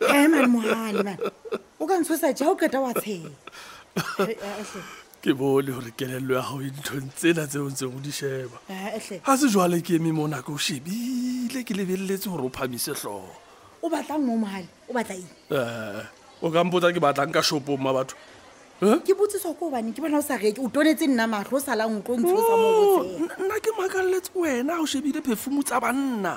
ema mohale man o ka ntshosa ja o qeta wa tshela eh, eh, ke bone gore kelello ya gago e dithong tsena tse o ntseng o di sheba eh, ga se jwale ke eme mo nako o shebile ke lebeleletse gore o phamise tlhogo o batlang mo mogale o batla eng ee o ka mpotsa ke batlang ka shopong ma batho ke botsiso ko obane ke bona o sa reke o tonetse nna matlho o sala ntlo ntshosa mo oh, nna ke makaleletse wena o shebile perfume tsa banna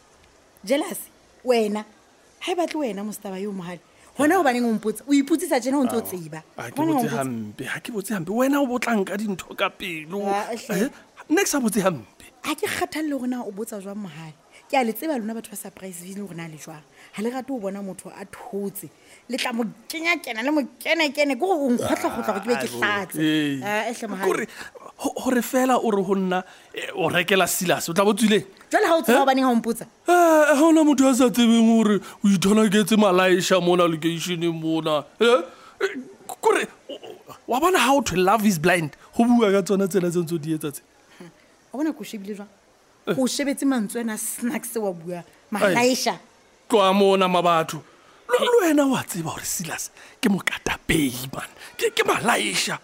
jelase wena ga e batle wena mositaba yo mogale gona go baneng ompotsa o ipotsisa jena o ntse o tseba a ke botse gampe ga ke botse gampe wena o botlang ka dintho ka pelo Ah, hle. Eh, nne ke sa botse gampe ga ke kgathalele gore na o botsa jwang mogale ke a le tseba lona batho ba surprise vile gore na le jwang ga le rate o bona motho a thotse le tla mo kenya kena le mo kene kene ko o nkgotlha go tla go ke be ke tlatse Ah, eh, hle mohale. kore ho- gore fela o re go nna eh, o rekela silas o tla bo tswileng jwale ga o tseba baneng ga o mpotsa Eh, ga ona motho a sa tsebeng gore o itholaketse malaesha mona locationeng mona Eh, eh, kore o- o- wa bona ga o thwe love is blind go bua ka tsona tsela tse ntse o di etsa tse wa bona ko shebile jwang o shebetse mantswena snacks wa bua malaisha tloa mona ma batho le le wena wa tseba gore silas ke mokatapei man ke ke malaisha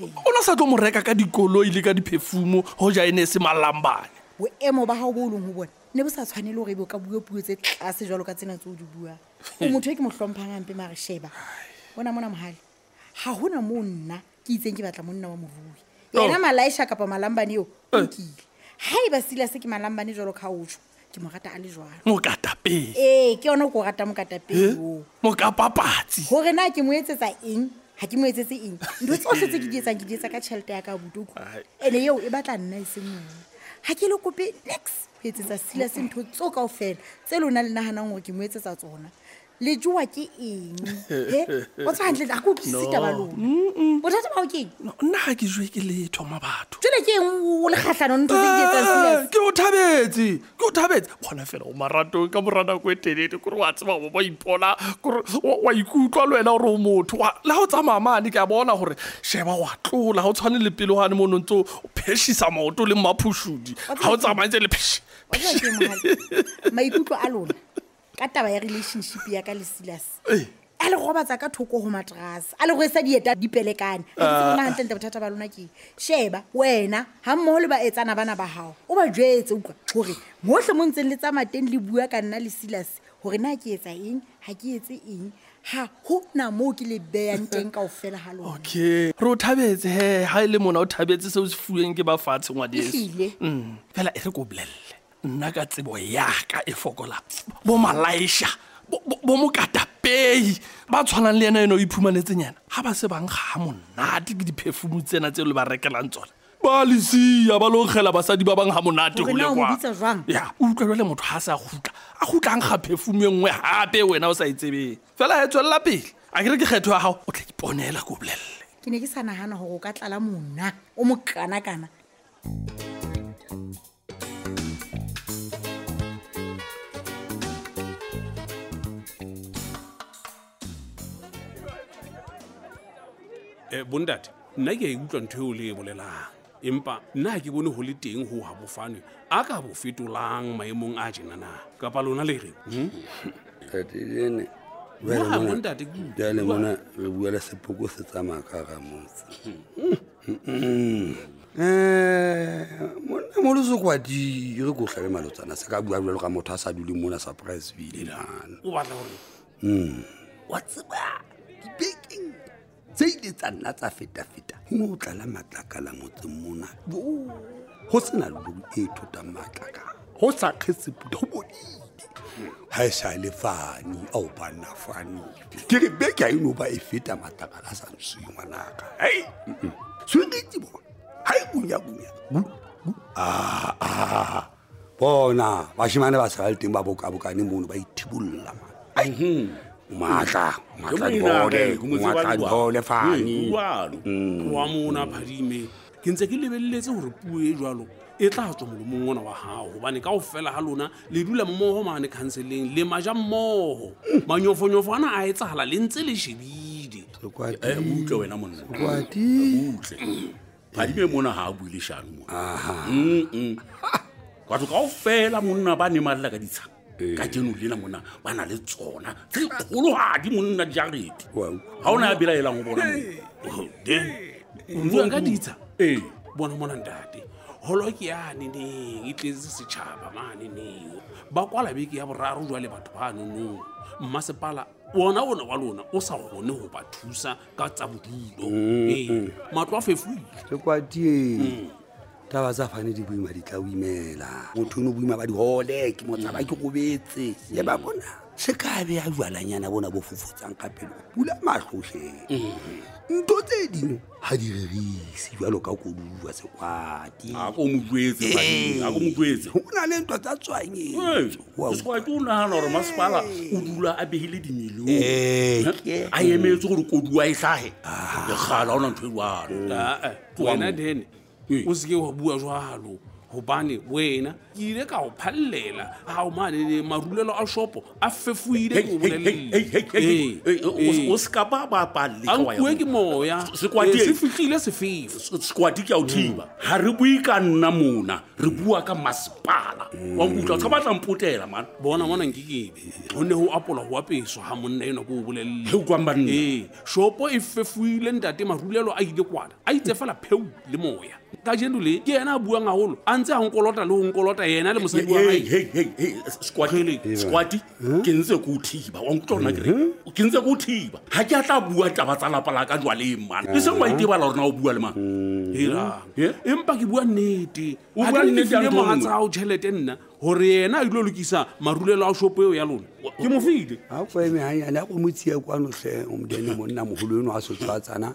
o na sa tlo mo reka ka dikoloi le ka diphefumo go ja e ne e se malambane boemo ba gago bo o leng go bone ne bo sa tshwanele gore ebe o ka bue puo tse tlase jalo ka tsena tse o di buang o motho e ke mo tlhomphagampe mare sheba bona mona mogale ga gona mo nna ke itseng ke batla monna wa morui oh. ena malaisha kapa malambane eo eh. okile ga e ba sila se ke malambane jalo ka ojo ke mo rata a le jalo mokatapele ee ke yone ko rata mokatapele eh? oo mokapapatsi gore na ke mo etsetsa eng ga ke mo etsetse eng ntho tsotlhe tse ke di etsang ke di etsa ka tšhelete ya ka boduku ene eo e batla nna e seng mone ga ke le kope nex go etsetsa sila se ntho tseo kao fela tse lona le naganang gore ke mo etsetsa tsona le jowa ke eng Eh, o tsa gantle a ko utlwisise taba lona bothata bao ke eng No, nna ga ke jwe ke letho ma batho jone ke eng o le kgatlhano ntho tse di etsang Eh, serious ke o thabetse ke o thabetse kgona fela o maratong ka mora nako e telele kore wa tseba bo ba ipona kore wa wa ikutlwa le wena gore o motho Wa- le ga o tsamaya mane ke a bona gore sheba wa tlola ga o tshwane le pelo gane mo no ntse o phešisa maoto le mmaphošodi ga o tsamaetse le pheshe Wa tseba ke eng, Mohale? maikutlo a lona ka taba ya relationship ya ka le silas a le gobatsa ka thoko go matrase a le go e sa dieta dipelekane ah. gantlentle bothata ba lona ke sheba wena ga mmogo le ba etsana bana ba gago o ba jetse utlwa gore motlhe mo ntseng le tsamaya teng le bua ka nna le silas gore na ke etsa eng ga ke etse eng ha go na moo ke le beyang teng kao fela ga lone okay re o thabetse he ga e le mona o thabetse se o se fueng ke ba fatshe ngwadeso mm. fela e re ko bolelele nna ka tsebo yaka e fokola bo malaisha bo mokatapei ba tshwanang le ena eno o iphumanetseng yena ga ba se bang ga monate ke diphefumu tsena tse le ba rekelang tsone ba lesia ba logela basadi ba bang ga monate go le kwa ya o utlwa jale motho ga a se a gutla a gutlang ga phefumu e nngwe gape wena o sa itsebeng fela e tswelela pele a kere ke kgetho ya gago o tla iponela ko bolelele ke ne ke sa nagana gore o ka tlala mona o mokanakana Eh, bondate nna ke a ikutlwa ntho eo le e bolelang empa nna ke bone go le teng go ga bofane a ka bo fetolang maemong a jenana kapa lona le re hmm? jale mona re bua le sepoko se tsamaya ka ga motse hmm. Eh, monna mo losokwadi re ko tlhabe malotsana se ka bua jalo ka motho a sa duleng mona surprise bile nana o batla gore Mm. wa tseba dibekeng tse ile tsa nna tsa feta-feta go ne o tlala matlakala motseng mona bo go sena lori e e thotang matlakala go sa kgetse puta go bodile ga e sa le fane a o banna fane ke re beke a eno ba e feta matakala a sa nswe ngwanaka ei tshwanetse bona ga e kunya kunya aa ah, ah. bona bashimane ba sala le teng ba bokabokane mono ba ithibolola ma mhm. maatla maatla dibole maatla dibole fane wa mona phadime ke ntse ke lebeletse gore puo e jalo e tla tswa molomong ona wa gago gobane ka go fela ga lona le dula mmogo maane khanseleng le maja mmogo manyofonyofo ana a etsagala le ntse le shebile eh, utlwe wena monnaotle phadime mona ga a bue leshano mo batho kao fela monna ba ne malela ka ditsha ka jeno lena monna ba na le tsona tse kgologadi monna jarete ga o ne a belaelang go bona monna oh, ka ditsa ee bona mona ntate holo ke yane neng e tletse setšhaba mane neng ba kwala beke ya boraro jwale batho ba nonong mmasepala ona ona wa lona o sa kgone go ba thusa ka tsa bodulo mm, ee, mm. matlo a fefoile ke kwatieng mm. taba tsa fane di boima di tla o imela motho o ne o boima ba dihole ke motsaba ke gobetse e ba bona se ka be a jwalanyana bona bo fofotsang ka pelo pula matlhosheng nto tse dingwe ga di rerise jalo ka ko bua sekwati a ko mo jwetse badimo, a ko mo jwetse go na le nto tsa tswanyetso Wa sekwati o nagana gore masepala o dula a begile dimilione Eh, ke- a emetse gore koduwa e tlhage lekgala o na ntho e jalo wena dene o seke wa bua jalo gobane wena ke ile ka go phallela ga o mane marulelo a shopo a fefoile ke bolelele o seka ba bapalleankuwe ke moya se fitlhile sefefo sekwati ke a o thiba ga re bue ka nna mona re bua ka masepala wa nkutlwa tsha batlang potela man bona mona nke kebe go ne go apola go apeswa ga monna eno ko o bolelele kwang banne shopo e fefoile ntate marulelo a ile kwana a itse fela pheu le moya ka jeno le ke ena a buang gagolo a ntse a nkolota le go nkolota ena le mosadi wa gae squati ke ntse ko o thiba wa nkutlwa rona kere ke ntse ko o thiba ga ke a tla bua taba tsa lapa la ka jwaleng mana e seng wa itebala rona o bua le mang empa ke bua nnete a ke nefile mogatsa gago tšhelete nna gore ena a dilo lokisa marulelo a shopo eo ya lona ke mofile a ko eme ganyane a ko motsiya kwanotlhe omdene monna mogolo eno a setswatsana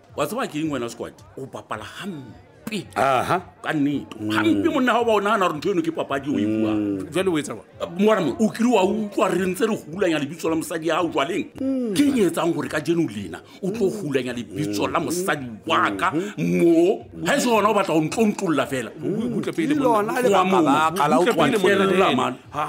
wa tseba ke eng wena squad o bapala hampe aha ka nnete hampe monna ga ba o nagana gore ntho eno ke papadi o e bua jale o etsa mora mo o kile wa utlwa re ntse re hulanya lebitso la mosadi ya gago jwaleng ke eng e etsang gore ka jeno lena o tlo hulanya lebitso la mosadi waka mo ga e se gona o batla go ntlontlolla fela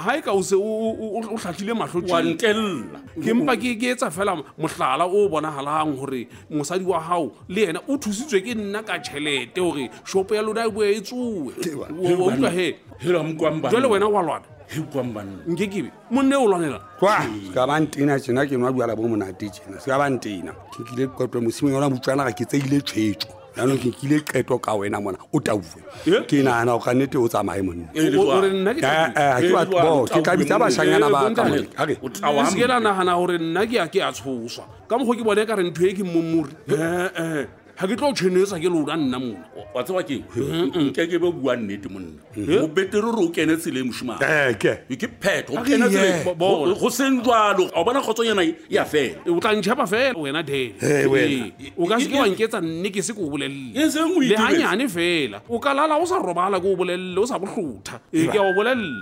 gae ka ose o tlhatlhile matlho wa ntella ke mpa ke etsa fela motlala o bonagalang gore mosadi wa gago le ena o thusitswe ke nna ka tšhelete gore shopo ya lona e boe e tsoe utlwa he jale wena wa lwana nke kebe monne o lwanela kwa seka ba ntena tsena ke nwa duala bo monate tsena seka ba ntena ke kile qeto mosimeng yona botswana ga ke tseile tshwetso jaanong ke kile qeto ka wena mona o taue ke nagana go gannete o tsamaye monna ke tlabitsa bashanyana ba ka mone nagana gore nna ke a ke a tshoswa ka mokgwa ke bone ka re ntho e ke mmomore ee ga ke tlo o tshwenetsa ke loda nna mona wa tseba keng nke ke be bua nnete monna o betere gore o kene tseleng moshimane ke pheto o kene tseleng go seng jalo a o bona kgotso yena ya fela o tla ntšhapa fela wena dele o ka seke wa nketsa nne ke se ko o bolelelele ganyane fela o ka lala o sa robala ko o bolelele o sa bohlotha e ke a o bolelele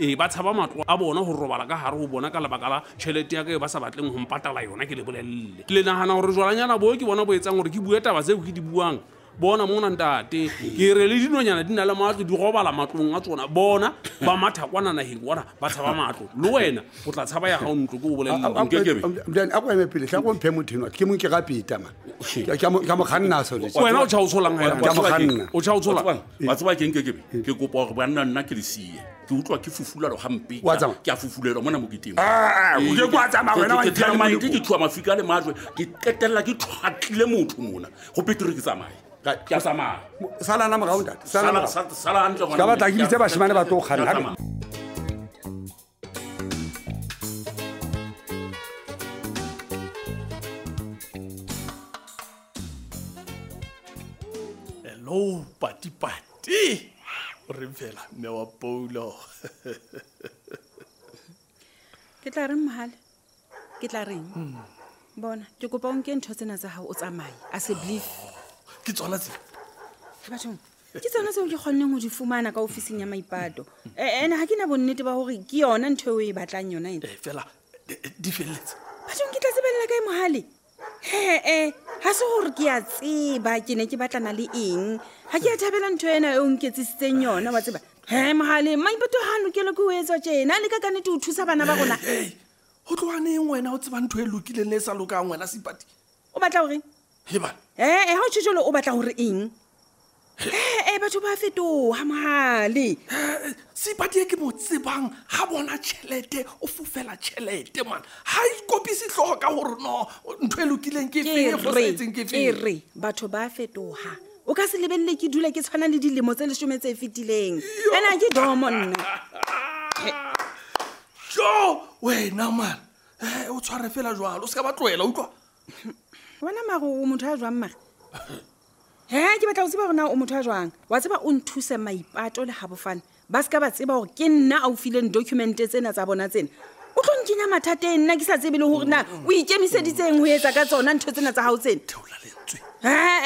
ee ba tshaba matlo a bona go robala ka gare go bona ka lebaka la tšhelete ya ka e ba sa batleng go mpatala yona ke le bolelele le nagana gore jwalanyana boo ke bona bo etsang gore ke bue taba tseo ke di buang bona mona ntate ke re le dinonyana di na le matlo di robala matlong a tsona bona ba matha kwana nageng bona ba tshaba matlo le wena o tla tshaba ya gago ntlo ke o bolelele a ko eme pele tla ko mphe motho enwa ke mong ke gapeta ma ke a mo kganna wena o tšha o tsholang ke a mo kganna o tšha o tsholang wa tseba keng ke kebe ke kopa gore banna nna ke le sie ke utlwa ke fufulalo gampe ke a fufulelwa mona mo keteng ke thua mafika le majwe ke qetelela ke tlhwatlile motho mona go petere ke tsamaye ke a tsamaya salana morago ntate sala hantle ka batla ke bitse bashimane ba tlo kganna hello patipati o reng fela mme wa poulo ke tla reng mogale ke tla reng hmm. bona ke kopa o nke ntho tsena tsa gago o tsamaye a se blief ke tsona tse bathong ke tsona tseo ke kgonneng go di fumana ka officing ya maipato eh, ene ga ke na bonnete ba gore ke yona ntho e o e batlang yona ene eh, fela eh, di feleletse bathong ke tla tsebelela ka e mogale ee ga se gore ke a tseba ke ne ke batlana le eng ga ke a thabela ntho ena e o nketsisitseng yona wa tseba he mogale maipato ga lokele ke o etswa tjena le ka kanete o thusa bana ba rona ee go tloganeng wena o tseba ntho e lokileng le e sa lokang wena sepati o batla goreng ee ga o tshejolo o batla gore eng ee eh, batho ba fetoga mogale eh, sebadie ke mo tsebang ga bona tšhelete o fofela tšhelete man ga ikopi setlhogo ka gore no ntho e lokileng ke fefosetseng ke fe re batho ba fetoga o ka se lebelele ke dula ke tshwana le dilemo tse lesome tse fetileng ena ke domo nna jo wena man eh, o tshware fela jalo o se ka ba tloela utlwa wena mago o motho a jwang mare he ke batla go tseba gona o motho a jwang wa tseba o nthuse maipato le gabofane ba se ka ba tseba gore ke nna a o fileng documente tsena tsa bona tsena o tlo nkenya mathateng nna ke sa tsebe le gore na o ikemiseditseng go etsa ka tsona ntho tsena tsa gago tsena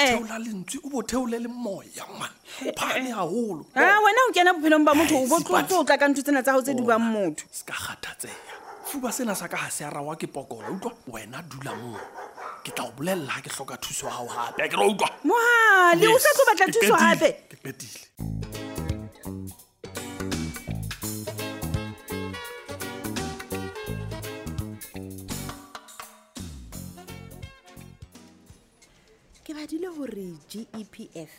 theola lentswe o bo theole le moya man o phane gagolo wena o kena bophelong ba motho o bo tlotlo o tla ka ntho tsena tsa gago tse dubang motho se ka kgathatseya fuba sena sa ka ga se arawa ke pokola utlwa wena dula moo ke tla o bolelela ga ke tlhoka thuso ya gago gape a ke re utlwa mohale o sa tlo batla thuso gape ke petile ke badile gore gepf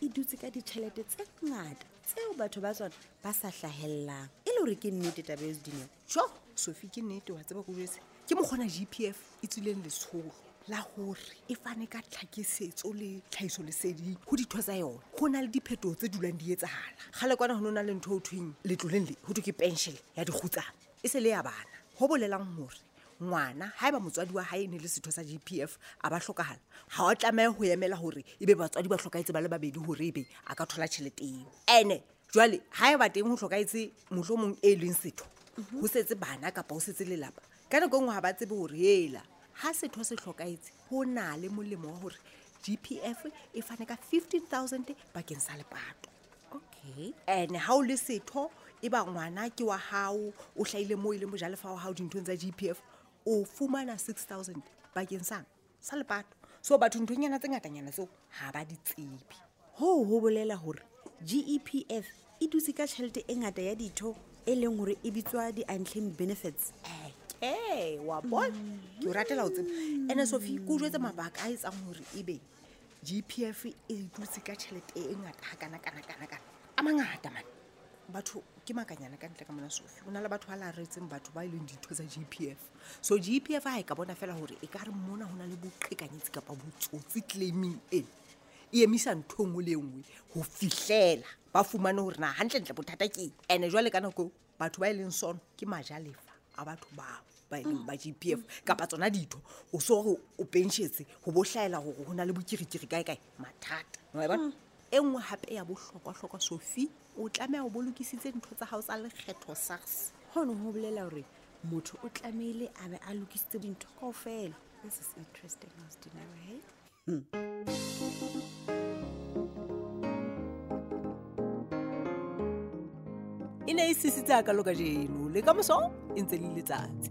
e dutse ka ditšhelete tse ngata tseo batho ba tsona ba sa tlhagelelang e le gore ke nnete tabe e se dino jo sofi ke nnete wa tseba kojetse ke mokgona g p f e tswileng letsholo la gore e fane ka tlhakisetso le tlhagiso leseding go ditho tsa yone go na le diphetogo tse dulang di etsagala ga le kwana go ne o na le ntho o thweng letloleng le go twe ke penšhele ya dikgutsana e se le ya bana go bolelang gore ngwana ga e ba motswadi wa gae e ne le setho sa g p f a ba tlhokagala ga o tlamaya go emela gore e be batswadi ba tlhokaetse ba le babedi gore e be a ka thola tšhelete eo ene jale ga e ba teng go tlhokaetse motlho mongwe e leng setho go setse bana kapa go setse lelapa ka nako e nngwe ga ba tsebe gore ela ga setho se tlhokaetse go na le molemo wa gore g p f e fane ka fifteen thousand bakeng sa lepato okay and ha o le setho e ba ngwana ke wa hao o hlahile mo e le mojalefa wa hao dinthong tsa gpf o fumana 6000 bakeng sang sa lepato so batho nthonyana tse ngatanyana tseo ga ba di tsebe hoo go bolela gore gepf e dutse ka tšhelete e ngata ya ditho e leng gore e bitswa di-unclaim benefits ee wa bona ke o ratela o tsebe ene sofi ko jetse mabaka a e tsang gore ebe gpf e dutse ka tšhelete e ngata ga kana kana kana kana a mangata mane batho ke makanyana ka ntle ka mona sofi go na le batho ba laretseng batho ba e leng ditho tsa gpf so gpf a e ka bona fela gore e ka re mona go na le boqhekanyetsi kapa botsotsi claiming eno e emisa ntho e nngwe le e nngwe go fitlhela ba fumane gore na gantlentle bothata ke ene jwa le ka nako batho ba e leng sono ke majalefa a batho bao ba e leng ba g p f kapa tsona ditho o se gore o penšetse go bo tlhaela gore go na le bokirikiri kae kae mathata wa e bona e nngwe gape ya botlhokwatlhokwa sofi o tlameya go bolokisitse ntho tsa gago tsa lekgetho sars gone go bolela gore motho o tlamehile a be a lokisitse dintho kao fela this is interesting as dinero hey Hm. e ne e sisitse a ka loka jeno le ka moso e ntse le letsatsi